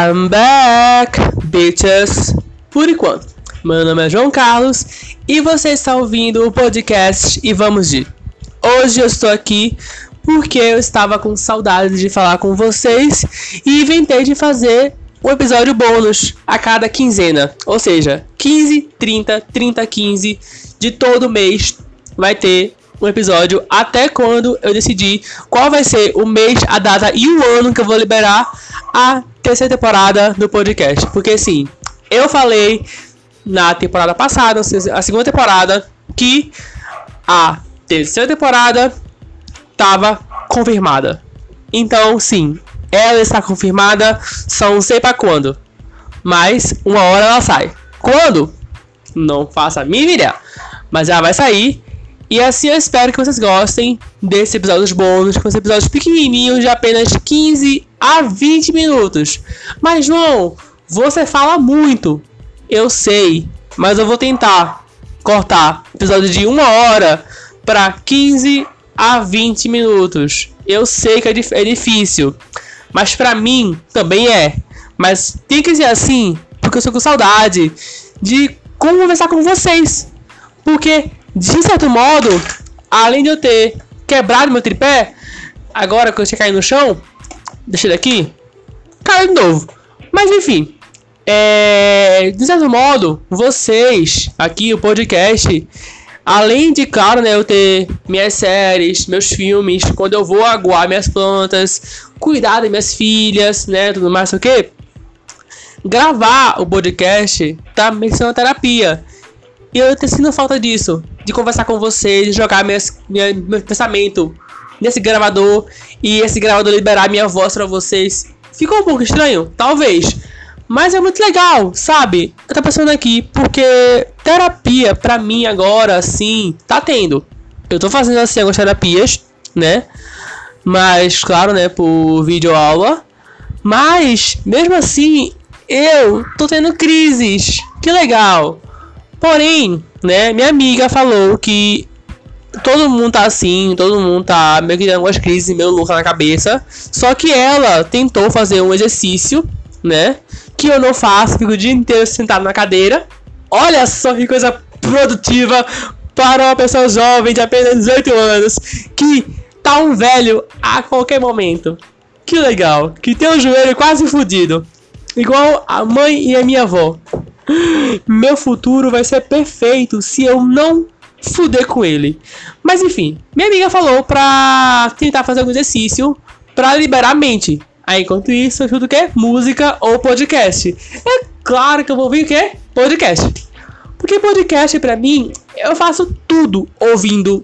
I'm back, bitches. Por enquanto, meu nome é João Carlos e você está ouvindo o podcast E Vamos de. Hoje eu estou aqui porque eu estava com saudade de falar com vocês e inventei de fazer um episódio bônus a cada quinzena. Ou seja, 15, 30, 30, 15 de todo mês vai ter um episódio até quando eu decidir qual vai ser o mês, a data e o ano que eu vou liberar a terceira temporada do podcast. Porque assim, eu falei na temporada passada, a segunda temporada, que a terceira temporada estava confirmada. Então, sim, ela está confirmada, só não sei para quando. Mas uma hora ela sai. Quando? Não faça a mínima ideia. Mas ela vai sair e assim eu espero que vocês gostem desses episódios bônus, com esses episódios pequenininhos de apenas 15 a 20 minutos. Mas João, você fala muito. Eu sei, mas eu vou tentar cortar episódio de uma hora para 15 a 20 minutos. Eu sei que é, é difícil, mas para mim também é. Mas tem que ser assim, porque eu estou com saudade de conversar com vocês. Porque de certo modo, além de eu ter quebrado meu tripé, agora que eu tinha caído no chão, deixei daqui, caiu de novo. Mas enfim, é, de certo modo, vocês aqui, o podcast, além de, claro, né, eu ter minhas séries, meus filmes, quando eu vou aguar minhas plantas, cuidar das minhas filhas, né, tudo mais, o que? Gravar o podcast tá me sendo uma terapia. E eu tô sentindo falta disso. De conversar com vocês, de jogar minhas, minha, meu pensamento nesse gravador. E esse gravador liberar minha voz para vocês. Ficou um pouco estranho? Talvez. Mas é muito legal, sabe? Eu tô pensando aqui, porque terapia pra mim agora, assim, tá tendo. Eu tô fazendo assim algumas terapias, né? Mas, claro, né, por vídeo aula. Mas, mesmo assim, eu tô tendo crises. Que legal. Porém, né, minha amiga falou que todo mundo tá assim, todo mundo tá meio que tendo algumas crises, meio louca na cabeça. Só que ela tentou fazer um exercício, né? Que eu não faço, fico o dia inteiro sentado na cadeira. Olha só que coisa produtiva para uma pessoa jovem de apenas 18 anos que tá um velho a qualquer momento. Que legal, que tem o joelho quase fudido, igual a mãe e a minha avó. Meu futuro vai ser perfeito se eu não fuder com ele. Mas enfim, minha amiga falou pra tentar fazer algum exercício pra liberar a mente. Aí enquanto isso, eu escuto o quê? Música ou podcast. É claro que eu vou ouvir o quê? Podcast. Porque podcast pra mim, eu faço tudo ouvindo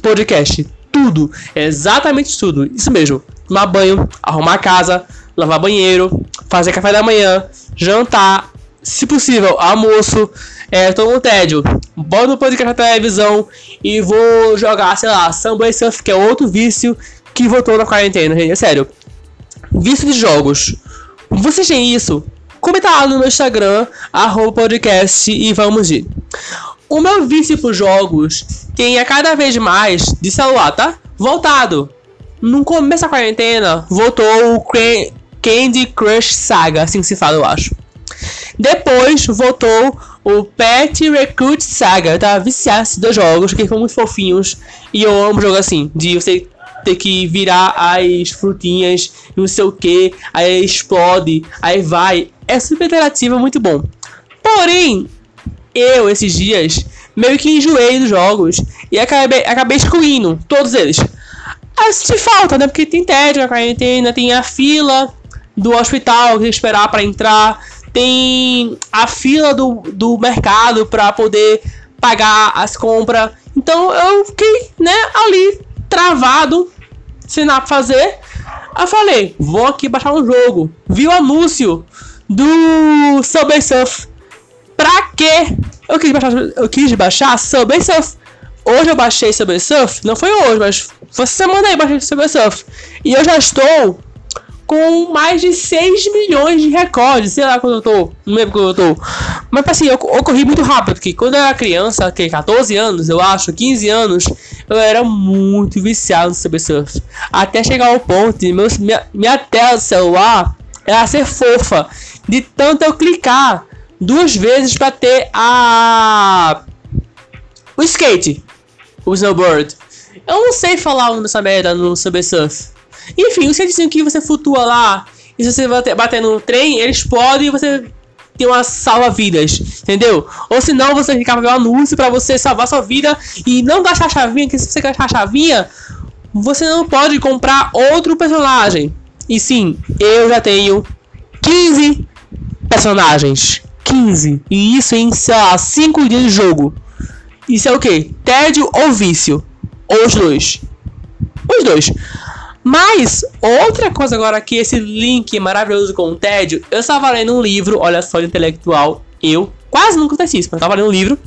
podcast. Tudo. Exatamente tudo. Isso mesmo. Tomar banho, arrumar a casa, lavar banheiro, fazer café da manhã, jantar, se possível, almoço, é, tô no tédio, boto o podcast na televisão e vou jogar, sei lá, Subway Surf, que é outro vício que voltou na quarentena, gente, é sério. Vício de jogos. Vocês têm isso? Comenta lá no meu Instagram, arroba podcast e vamos ir. O meu vício por jogos tem a cada vez mais de celular, tá? Voltado. No começo da quarentena, voltou o Candy Crush Saga, assim que se fala, eu acho. Depois voltou o Pet Recruit Saga. Eu tava viciado esses dois jogos, que são muito fofinhos. E eu amo jogo assim, de você ter que virar as frutinhas, não sei o que, aí explode, aí vai. É super interativo, muito bom. Porém, eu esses dias meio que enjoei dos jogos e acabei, acabei excluindo todos eles. Aí senti falta, né? Porque tem tédio na quarentena, tem a fila do hospital que tem que esperar para entrar tem a fila do, do mercado para poder pagar as compras. Então eu fiquei, né, ali travado, sem nada pra fazer. Aí falei, vou aqui baixar um jogo. Vi o anúncio do Subway Surf. Pra quê? Eu quis baixar, eu quis baixar Subway Surf. Hoje eu baixei Subway Surf, não foi hoje, mas foi semana aí baixei Subway Surf. E eu já estou com mais de 6 milhões de recordes. Sei lá quando eu tô, não lembro quando eu tô. Mas assim, eu, eu corri muito rápido, porque quando eu era criança, que 14 anos, eu acho, 15 anos, eu era muito viciado no Subsurf. Até chegar ao ponto de meu, minha, minha tela do celular ela ser fofa. De tanto eu clicar duas vezes para ter a o skate, o snowboard. Eu não sei falar nome dessa merda no Subway Surf. Enfim, o skatezinho que você flutua lá e se você bater, bater no trem, ele explode e você tem uma salva-vidas, entendeu? Ou se não, você ficar ver um anúncio para você salvar sua vida e não gastar a chavinha, que se você gastar a chavinha, você não pode comprar outro personagem. E sim, eu já tenho 15 personagens. 15. E isso em, sei lá, 5 dias de jogo. Isso é o que? Tédio ou vício? Ou os dois? Os dois. Mas, outra coisa agora que esse link maravilhoso com o tédio, eu estava lendo um livro, olha só, de intelectual, eu quase nunca acontece isso, mas estava lendo um livro,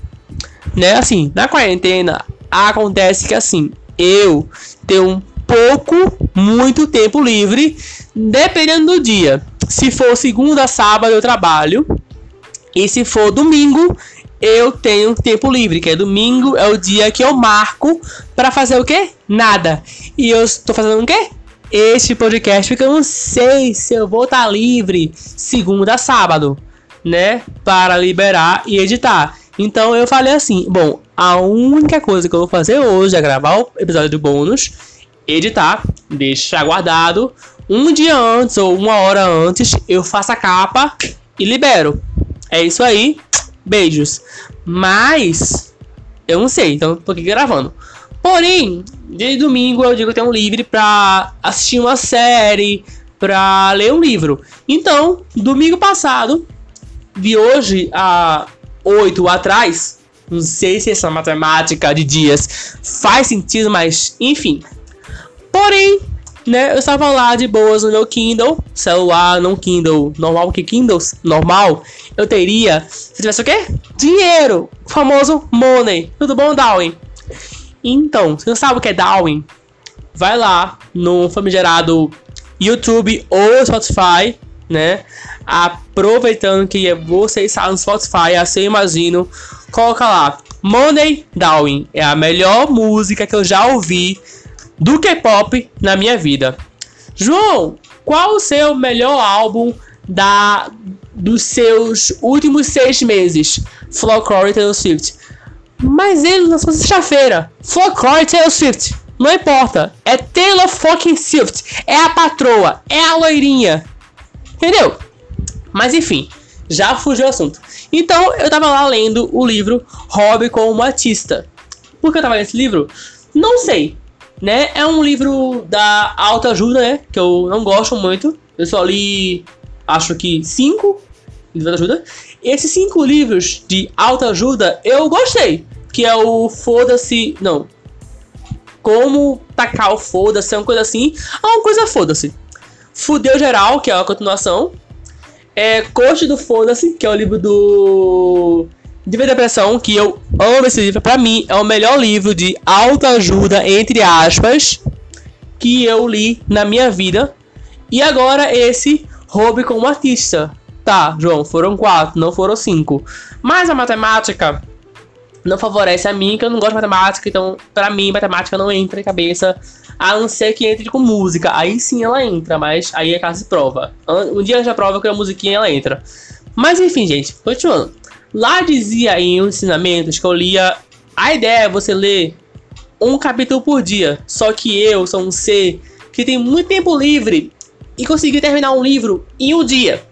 né, assim, na quarentena, acontece que assim, eu tenho um pouco, muito tempo livre, dependendo do dia. Se for segunda, sábado, eu trabalho, e se for domingo, eu tenho tempo livre, que é domingo, é o dia que eu marco para fazer o quê? Nada. E eu estou fazendo o quê? Este podcast, porque eu não sei se eu vou estar tá livre segunda a sábado, né? Para liberar e editar. Então eu falei assim: bom, a única coisa que eu vou fazer hoje é gravar o episódio do bônus, editar, deixar guardado. Um dia antes ou uma hora antes, eu faço a capa e libero. É isso aí. Beijos. Mas eu não sei, então tô aqui gravando. Porém, de domingo eu digo que tenho um livre pra assistir uma série, pra ler um livro. Então, domingo passado, de hoje a 8 atrás, não sei se essa matemática de dias faz sentido, mas enfim. Porém, né, eu estava lá de boas no meu Kindle, celular, não Kindle normal, que Kindles normal, eu teria se tivesse o quê? Dinheiro, famoso money. Tudo bom, Darwin? Então, se não sabe o que é Darwin, vai lá no famigerado YouTube ou Spotify, né? Aproveitando que você está no Spotify, assim eu imagino, coloca lá Money Darwin. É a melhor música que eu já ouvi do K-pop na minha vida. João, qual o seu melhor álbum da dos seus últimos seis meses? Folklore Taylor Swift. Mas ele lançou sexta-feira. Folklore Taylor Swift. Não importa. É Taylor fucking Swift. É a patroa. É a loirinha. Entendeu? Mas enfim. Já fugiu o assunto. Então eu tava lá lendo o livro Hobby como Artista. Por que eu tava nesse livro? Não sei né? É um livro da alta ajuda, né? Que eu não gosto muito. Eu só li, acho que cinco livros de ajuda. Esses cinco livros de alta ajuda eu gostei. Que é o Foda-se. Não. Como tacar o foda-se, é uma coisa assim. É uma coisa foda-se. Fudeu Geral, que é a continuação. É Coach do Foda-se, que é o livro do Diva Depressão, que eu amo esse livro, para mim é o melhor livro de autoajuda, entre aspas, que eu li na minha vida. E agora esse Hobby como Artista. Tá, João, foram quatro, não foram cinco. Mas a matemática não favorece a mim, que eu não gosto de matemática, então para mim matemática não entra em cabeça, a não ser que entre com música. Aí sim ela entra, mas aí é caso de prova. Um dia já prova que a musiquinha ela entra. Mas enfim, gente, continuando. Lá dizia em ensinamentos que eu lia. A ideia é você ler um capítulo por dia. Só que eu sou um ser que tem muito tempo livre e consegui terminar um livro em um dia.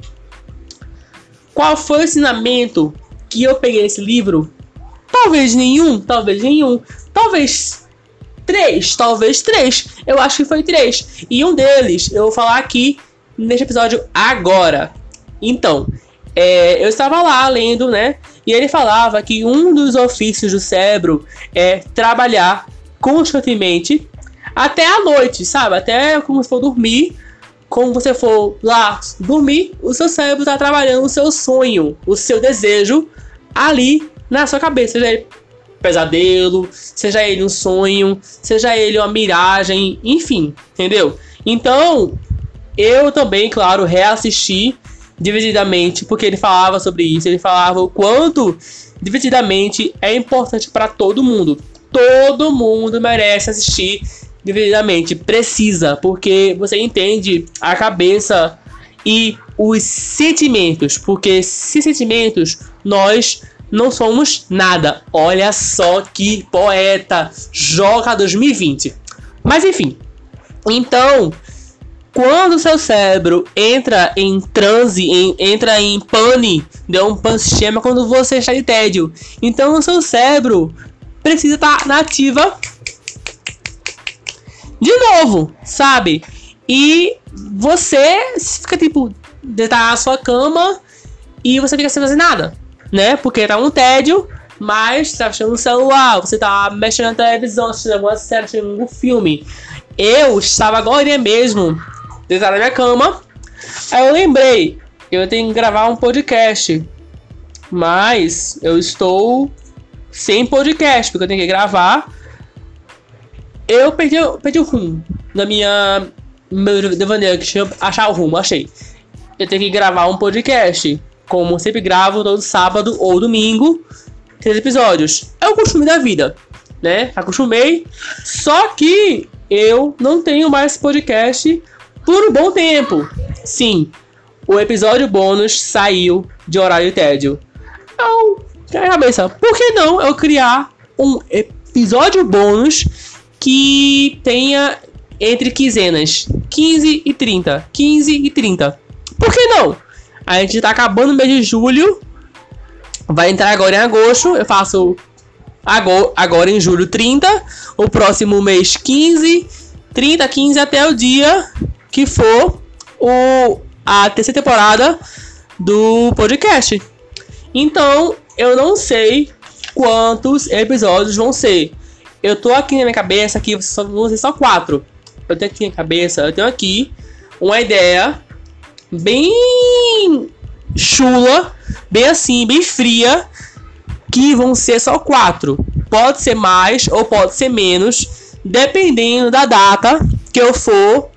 Qual foi o ensinamento que eu peguei nesse livro? Talvez nenhum, talvez nenhum, talvez três, talvez três. Eu acho que foi três. E um deles eu vou falar aqui neste episódio agora. Então, é, eu estava lá lendo, né? E ele falava que um dos ofícios do cérebro é trabalhar constantemente até a noite, sabe? Até como se for dormir. Como você for lá dormir, o seu cérebro está trabalhando o seu sonho, o seu desejo ali na sua cabeça. Seja ele pesadelo, seja ele um sonho, seja ele uma miragem, enfim, entendeu? Então, eu também, claro, reassisti divididamente, porque ele falava sobre isso, ele falava o quanto divididamente é importante para todo mundo. Todo mundo merece assistir divididamente, precisa, porque você entende a cabeça e os sentimentos, porque sem sentimentos nós não somos nada. Olha só que poeta, joga 2020. Mas enfim, então quando o seu cérebro entra em transe, em, entra em pane, deu um pan-sistema quando você está de tédio. Então o seu cérebro precisa estar tá na ativa de novo, sabe? E você fica tipo, deitar na sua cama e você fica sem fazer nada, né? Porque tá um tédio, mas tá achando no celular, você tá mexendo na televisão, assistindo alguma série, assistindo algum filme. Eu estava agora mesmo deitar na minha cama. Aí eu lembrei, eu tenho que gravar um podcast. Mas eu estou sem podcast, porque eu tenho que gravar. Eu perdi, perdi o rumo na minha. Meu devaneio que tinha achar o rumo, achei. Eu tenho que gravar um podcast. Como sempre gravo todo sábado ou domingo. Três episódios. É o costume da vida, né? Acostumei. Só que eu não tenho mais podcast por um bom tempo. Sim, o episódio bônus saiu de horário tédio. Então, na cabeça, por que não eu criar um episódio bônus que tenha entre quinzenas 15 e 30? 15 e 30. Por que não? A gente tá acabando o mês de julho. Vai entrar agora em agosto. Eu faço agora em julho 30. O próximo mês 15. 30, 15 até o dia que for o, a terceira temporada do podcast. Então, eu não sei quantos episódios vão ser. Eu tô aqui na minha cabeça que vão ser só quatro. Eu tenho aqui na cabeça, eu tenho aqui uma ideia bem chula, bem assim, bem fria, que vão ser só quatro. Pode ser mais ou pode ser menos, dependendo da data que eu for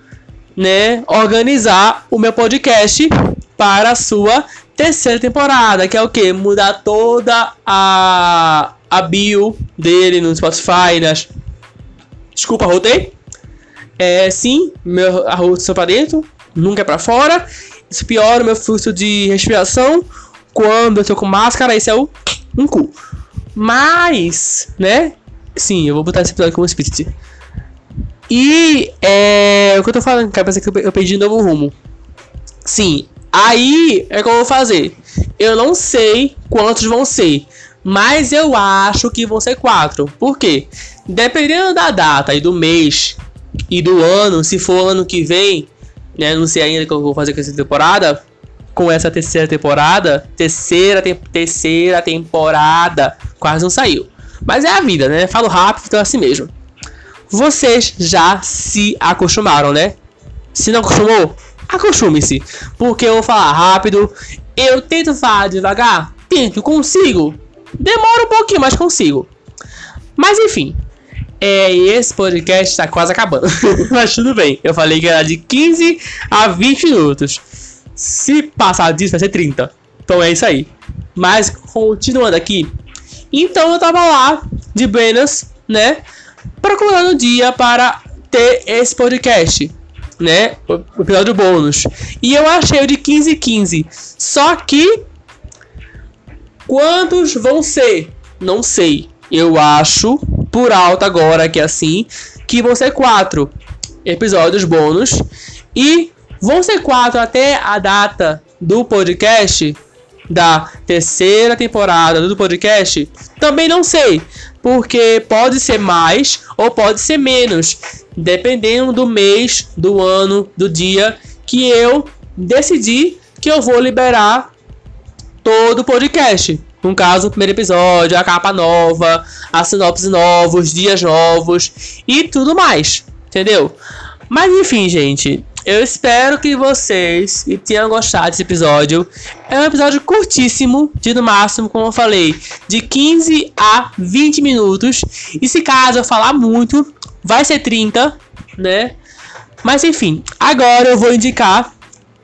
né, organizar o meu podcast para a sua terceira temporada, que é o que? Mudar toda a, a bio dele no Spotify, nas... Desculpa, rotei. É, sim, meu arroz para dentro, nunca é para fora. Isso piora o meu fluxo de respiração quando eu tô com máscara, esse é o um cu. Mas, né? Sim, eu vou botar esse episódio como Spirit. E é o que eu tô falando, cara, parece que eu perdi novo rumo. Sim, aí é o que eu vou fazer. Eu não sei quantos vão ser, mas eu acho que vão ser quatro. Por quê? Dependendo da data e do mês e do ano, se for ano que vem, né? Não sei ainda o que eu vou fazer com essa temporada. Com essa terceira temporada, terceira, te terceira temporada, quase não saiu. Mas é a vida, né? Falo rápido, então é assim mesmo vocês já se acostumaram, né? Se não acostumou, acostume-se. Porque eu vou falar rápido. Eu tento falar devagar. Tento, consigo. Demora um pouquinho, mas consigo. Mas enfim. É, esse podcast está quase acabando. mas tudo bem. Eu falei que era de 15 a 20 minutos. Se passar disso, vai ser 30. Então é isso aí. Mas continuando aqui. Então eu tava lá de buenas, né? Procurando dia para ter esse podcast, né? O episódio bônus. E eu achei o de 15 15. Só que quantos vão ser? Não sei. Eu acho por alto agora que é assim que vão ser quatro episódios bônus e vão ser quatro até a data do podcast da terceira temporada do podcast? Também não sei, porque pode ser mais ou pode ser menos, dependendo do mês, do ano, do dia que eu decidi que eu vou liberar todo o podcast. No caso, o primeiro episódio, a capa nova, a sinopse nova, os dias novos e tudo mais, entendeu? Mas enfim, gente, eu espero que vocês tenham gostado desse episódio. É um episódio curtíssimo, de no máximo, como eu falei, de 15 a 20 minutos. E se caso eu falar muito, vai ser 30, né? Mas enfim, agora eu vou indicar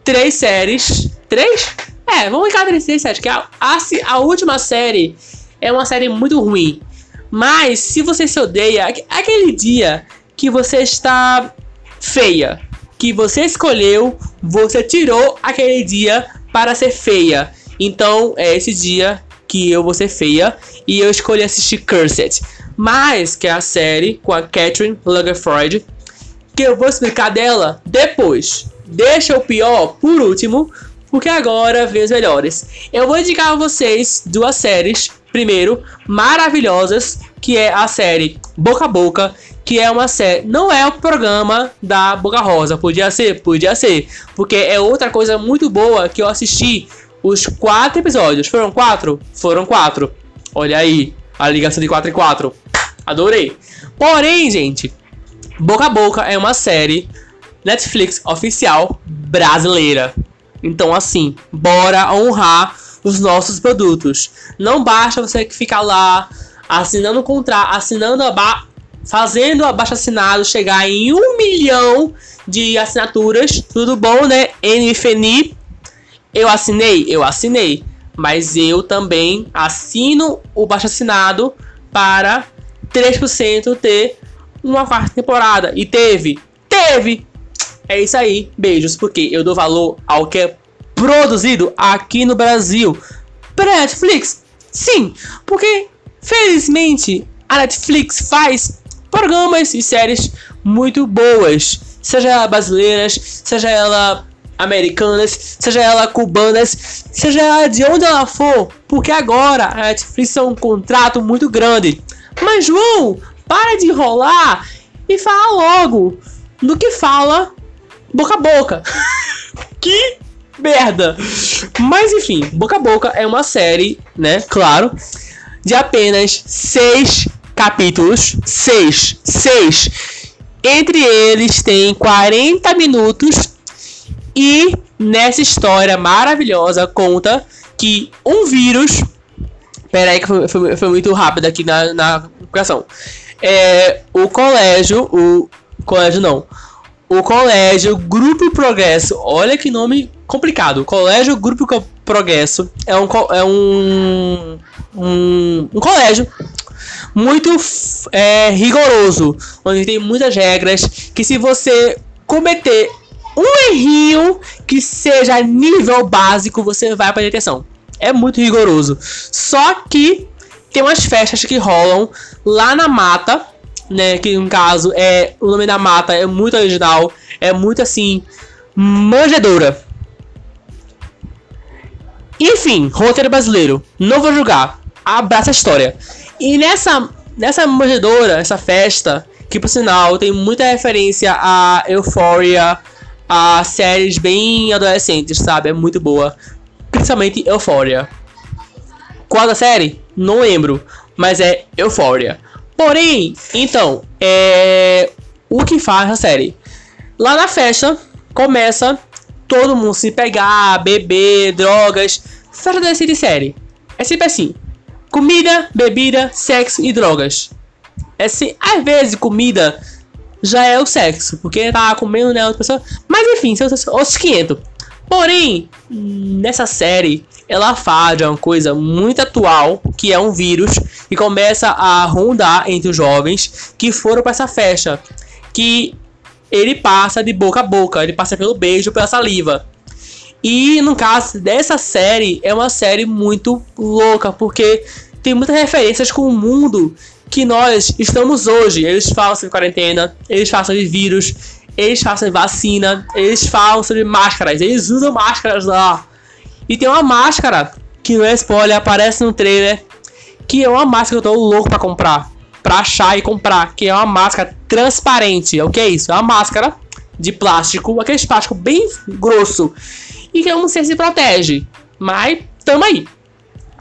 três séries. Três? É, vamos indicar três, três séries. Que a, a, a última série é uma série muito ruim. Mas se você se odeia, aquele dia que você está feia, que você escolheu, você tirou aquele dia para ser feia. Então é esse dia que eu vou ser feia e eu escolhi assistir Cursed. Mas que é a série com a Catherine Lagerfeld, que eu vou explicar dela depois. Deixa o pior por último, porque agora vem os melhores. Eu vou indicar a vocês duas séries, primeiro, maravilhosas, que é a série Boca a Boca, que é uma série. Não é o programa da Boca Rosa. Podia ser? Podia ser. Porque é outra coisa muito boa que eu assisti os quatro episódios. Foram quatro? Foram quatro. Olha aí, a ligação de 4 em 4. Adorei. Porém, gente, Boca a Boca é uma série Netflix oficial brasileira. Então, assim, bora honrar os nossos produtos. Não basta você ficar lá assinando o contrato, assinando a fazendo abaixo assinado chegar em um milhão de assinaturas. Tudo bom, né? NFNI. Eu assinei? Eu assinei. Mas eu também assino o baixo assinado para 3% ter uma quarta temporada. E teve. Teve! É isso aí. Beijos, porque eu dou valor ao que é produzido aqui no Brasil. Netflix? Sim, porque felizmente a Netflix faz programas e séries muito boas, seja ela brasileiras, seja ela americanas, seja ela cubanas, seja ela de onde ela for, porque agora a Netflix é um contrato muito grande. Mas João, para de enrolar e fala logo do que fala boca a boca. que merda! Mas enfim, Boca a Boca é uma série, né? Claro, de apenas seis capítulos. Seis. Seis. Entre eles tem 40 minutos. E nessa história maravilhosa conta que um vírus. Pera aí que foi, foi, foi muito rápido aqui na, na. É, o colégio. O colégio não o Colégio Grupo Progresso. Olha que nome complicado. Colégio Grupo Progresso é um, é um, um, um colégio muito é, rigoroso, onde tem muitas regras que se você cometer um errinho que seja nível básico, você vai para detenção. É muito rigoroso. Só que tem umas festas que rolam lá na mata né? Que no caso é o nome da mata é muito original, é muito assim manjedora. Enfim, roteiro brasileiro, não vou julgar, abraça a história. E nessa nessa manjedora, essa festa, que por sinal tem muita referência a Euphoria, a séries bem adolescentes, sabe? É muito boa. Principalmente Euphoria. Qual da série? Não lembro, mas é Euphoria. Porém, então, é. O que faz a série? Lá na festa, começa todo mundo se pegar, beber, drogas. Festa desse de série. É sempre assim: comida, bebida, sexo e drogas. É assim, às vezes comida já é o sexo, porque tá comendo né, outra pessoa. Mas enfim, são os 500. Porém, nessa série, ela fala de uma coisa muito atual, que é um vírus que começa a rondar entre os jovens que foram para essa festa, que ele passa de boca a boca, ele passa pelo beijo, pela saliva. E no caso dessa série, é uma série muito louca, porque tem muitas referências com o mundo que nós estamos hoje. Eles falam sobre quarentena, eles falam sobre vírus, eles fazem vacina, eles falam sobre máscaras, eles usam máscaras lá. E tem uma máscara que não é spoiler, aparece no trailer, que é uma máscara que eu tô louco pra comprar, pra achar e comprar, que é uma máscara transparente. O que é isso? É uma máscara de plástico, aquele plástico bem grosso, e que eu não sei se protege, mas tamo aí.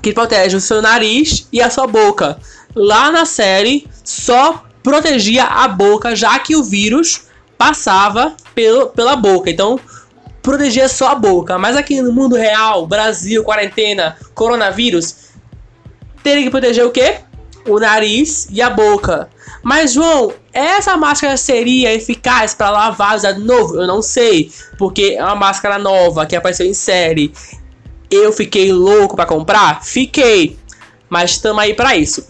Que protege o seu nariz e a sua boca. Lá na série, só protegia a boca, já que o vírus passava pelo, pela boca. Então, protegia só a boca. Mas aqui no mundo real, Brasil, quarentena, coronavírus, teria que proteger o quê? O nariz e a boca. Mas, João, essa máscara seria eficaz para lavar de novo? Eu não sei, porque é uma máscara nova que apareceu em série. Eu fiquei louco para comprar? Fiquei. Mas estamos aí para isso.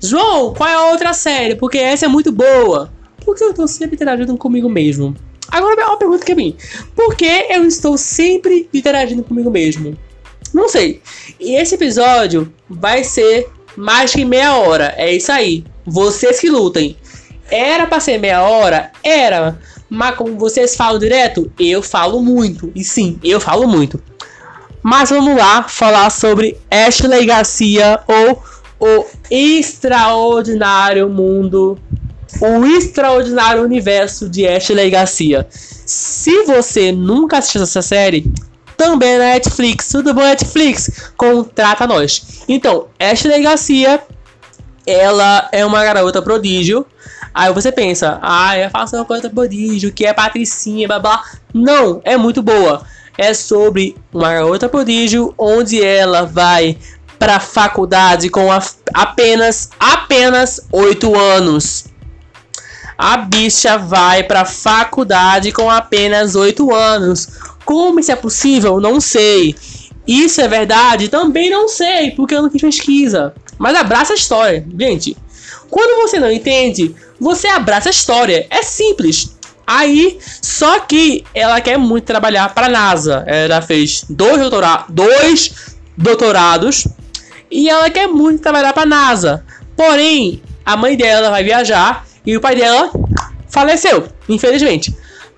João, qual é a outra série? Porque essa é muito boa. Porque eu tô sempre interagindo comigo mesmo. Agora é uma pergunta que é mim. Por que eu estou sempre interagindo comigo mesmo? Não sei. E esse episódio vai ser mais que meia hora. É isso aí. Vocês que lutem. Era pra ser meia hora? Era. Mas como vocês falam direto, eu falo muito. E sim, eu falo muito. Mas vamos lá falar sobre Ashley Garcia ou o extraordinário mundo, o extraordinário universo de Ashley Garcia. Se você nunca assistiu essa série, também na Netflix. Tudo bom, Netflix? Contrata nós. Então, Ashley Garcia, ela é uma garota prodígio Aí você pensa, ah, eu faço uma coisa prodígio, que é patricinha, blá blá. Não, é muito boa. É sobre uma garota prodígio, onde ela vai para faculdade com a, apenas apenas 8 anos. A bicha vai para faculdade com apenas 8 anos. Como isso é possível? Não sei. Isso é verdade? Também não sei, porque eu não fiz pesquisa. Mas abraça a história, gente. Quando você não entende, você abraça a história. É simples. Aí, só que ela quer muito trabalhar para a NASA. Ela fez dois, doutora dois doutorados e ela quer muito trabalhar para a NASA. Porém, a mãe dela vai viajar e o pai dela faleceu, infelizmente.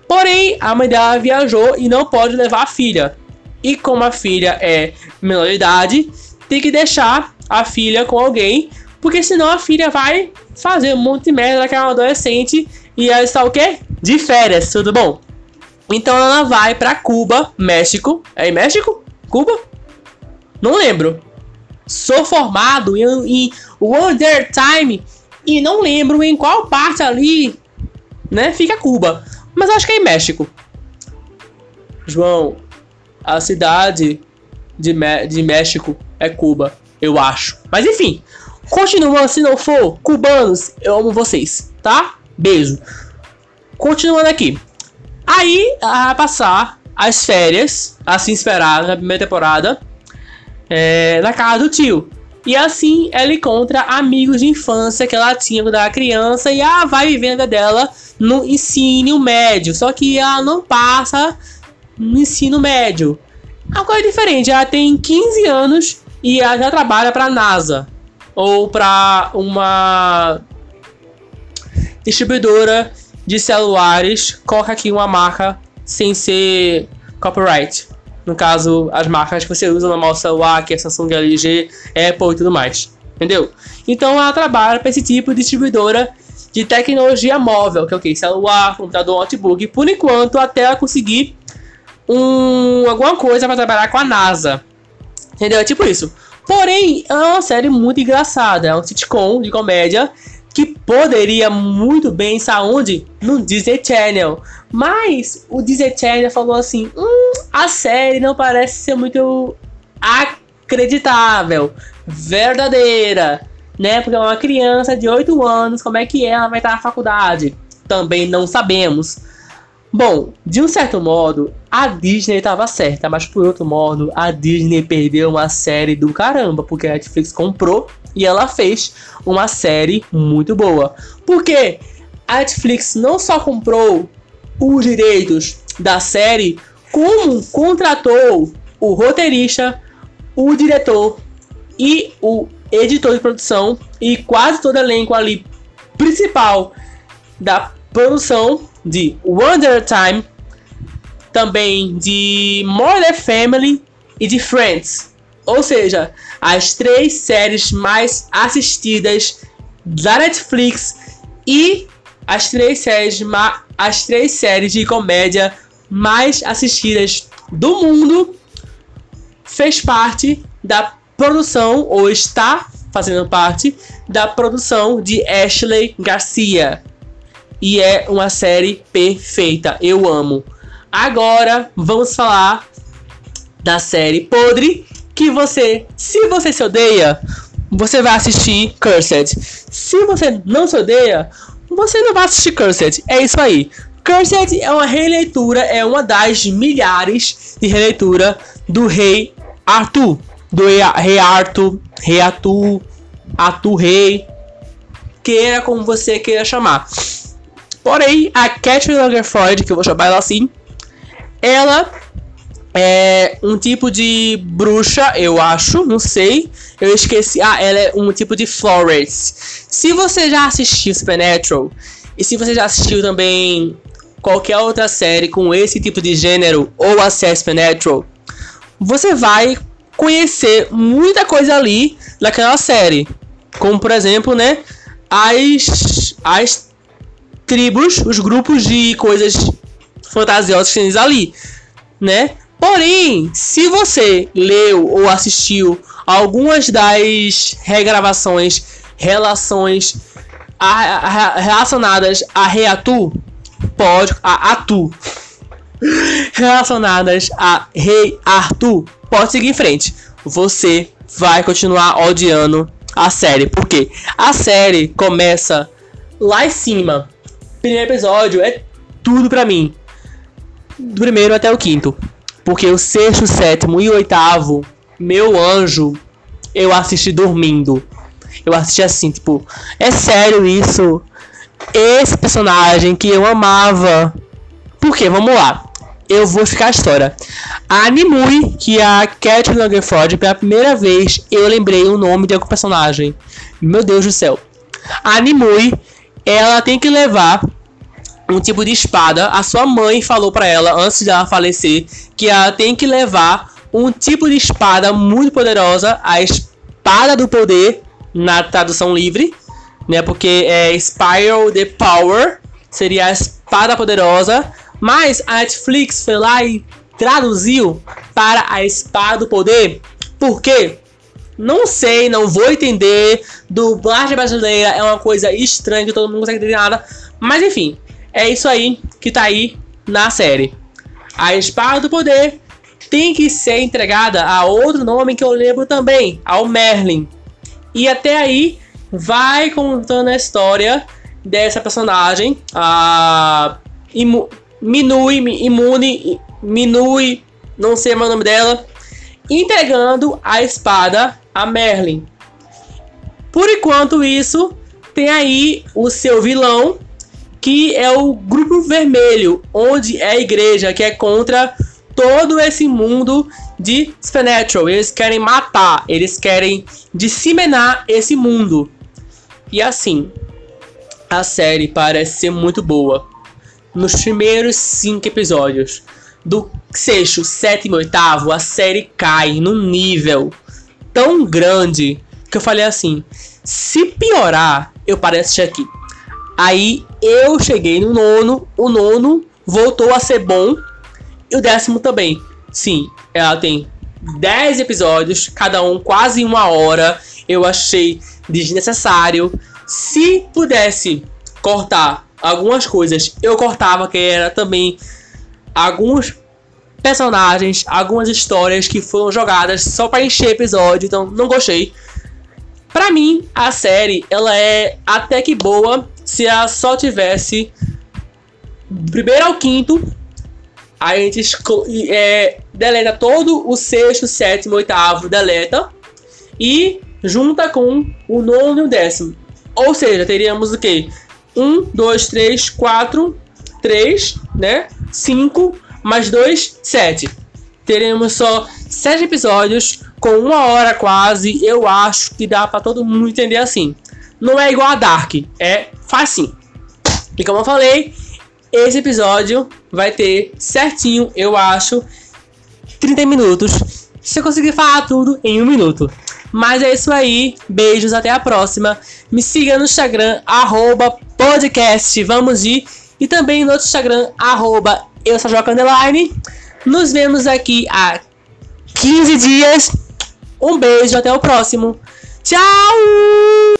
Porém, a mãe dela viajou e não pode levar a filha. E como a filha é menor de idade, tem que deixar a filha com alguém porque senão a filha vai fazer um monte de merda que é uma adolescente e ela está o quê? De férias, tudo bom? Então ela vai para Cuba, México. É em México? Cuba? Não lembro. Sou formado em, em Wonder Time e não lembro em qual parte ali, né, fica Cuba. Mas acho que é em México. João, a cidade de, de México é Cuba, eu acho. Mas enfim, Continuando, se não for, cubanos, eu amo vocês, tá? Beijo. Continuando aqui. Aí, a passar as férias, assim esperado, na primeira temporada, é, na casa do tio. E assim ela encontra amigos de infância que ela tinha quando era criança e ela vai vivendo dela no ensino médio. Só que ela não passa no ensino médio. É uma coisa diferente, ela tem 15 anos e ela já trabalha para a NASA ou para uma distribuidora de celulares, coloca aqui uma marca sem ser copyright. No caso, as marcas que você usa no normal celular, que é Samsung, LG, Apple e tudo mais. Entendeu? Então ela trabalha para esse tipo de distribuidora de tecnologia móvel, que é o que? Celular, computador, notebook, por enquanto, até ela conseguir um, alguma coisa para trabalhar com a NASA. Entendeu? É tipo isso. Porém, é uma série muito engraçada. É um sitcom de comédia que poderia muito bem onde? No Disney Channel. Mas o Disney Channel falou assim: hum, a série não parece ser muito acreditável, verdadeira, né? Porque é uma criança de 8 anos, como é que ela vai estar na faculdade? Também não sabemos. Bom, de um certo modo, a Disney estava certa, mas por outro modo, a Disney perdeu uma série do caramba, porque a Netflix comprou e ela fez uma série muito boa. Porque a Netflix não só comprou os direitos da série, como contratou o roteirista, o diretor e o editor de produção e quase todo elenco ali principal da produção de Wonder Time, também de Modern Family e de Friends. Ou seja, as três séries mais assistidas da Netflix e as três séries, as três séries de comédia mais assistidas do mundo fez parte da produção ou está fazendo parte da produção de Ashley Garcia e é uma série perfeita. Eu amo. Agora vamos falar da série podre que você, se você se odeia, você vai assistir Cursed. Se você não se odeia, você não vai assistir Cursed. É isso aí. Cursed é uma releitura, é uma das milhares de releitura do Rei Arthur, do Rei Arthur, Rei Arthur, Arthur Rei, queira como você queira chamar. Porém, a Catherine Lagerfeld, que eu vou chamar ela assim, ela é um tipo de bruxa, eu acho, não sei. Eu esqueci. Ah, ela é um tipo de Flores. Se você já assistiu Supernatural, e se você já assistiu também qualquer outra série com esse tipo de gênero, ou a série Supernatural, você vai conhecer muita coisa ali daquela série. Como, por exemplo, né, as, as tribos, os grupos de coisas fantasiosas que tem ali, né? Porém, se você leu ou assistiu algumas das regravações, relações a, a, relacionadas a Reatu, pode a Atu, relacionadas a Rei Arthur, pode seguir em frente. Você vai continuar odiando a série, porque a série começa lá em cima. Primeiro episódio é tudo para mim, do primeiro até o quinto. Porque o sexto, sétimo e oitavo, meu anjo, eu assisti dormindo. Eu assisti assim, tipo, é sério isso? Esse personagem que eu amava. Por quê? Vamos lá. Eu vou ficar a história. A que é a Cat Lagerford, pela primeira vez eu lembrei o nome de algum personagem. Meu Deus do céu. A ela tem que levar um tipo de espada. A sua mãe falou para ela antes de ela falecer que ela tem que levar um tipo de espada muito poderosa, a espada do poder na tradução livre, né? Porque é Spiral the Power seria a espada poderosa, mas a Netflix foi lá e traduziu para a espada do poder. Por quê? Não sei, não vou entender. Dublagem brasileira é uma coisa estranha que todo mundo não consegue entender nada. Mas enfim, é isso aí que tá aí na série. A espada do poder tem que ser entregada a outro nome que eu lembro também, ao Merlin. E até aí vai contando a história dessa personagem, a Imu, Minui, Imune, Minui, não sei o nome dela, entregando a espada a Merlin. Por enquanto isso, tem aí o seu vilão, que é o Grupo Vermelho, onde é a igreja que é contra todo esse mundo de Supernatural. Eles querem matar, eles querem disseminar esse mundo. E assim, a série parece ser muito boa. Nos primeiros cinco episódios, do sexto, sétimo oitavo, a série cai num nível tão grande que eu falei assim: se piorar, eu paro de aqui. Aí eu cheguei no nono, o nono voltou a ser bom e o décimo também. Sim, ela tem 10 episódios, cada um quase uma hora. Eu achei desnecessário. Se pudesse cortar algumas coisas, eu cortava, que era também alguns personagens, algumas histórias que foram jogadas só para encher episódio, então não gostei. Para mim, a série ela é até que boa se ela só tivesse primeiro ao quinto, a gente é, deleta todo o sexto, sétimo, oitavo, deleta e junta com o nono e o décimo. Ou seja, teríamos o que? Um, dois, três, quatro, três, né? Cinco mais dois, sete. Teremos só sete episódios com uma hora quase. Eu acho que dá para todo mundo entender assim. Não é igual a Dark, é facinho. E como eu falei, esse episódio vai ter certinho, eu acho, 30 minutos. Se eu conseguir falar tudo em um minuto. Mas é isso aí. Beijos, até a próxima. Me siga no Instagram, arroba podcast, vamos ir. E também no outro Instagram, arroba eu Nos vemos aqui a 15 dias. Um beijo, até o próximo. Tchau!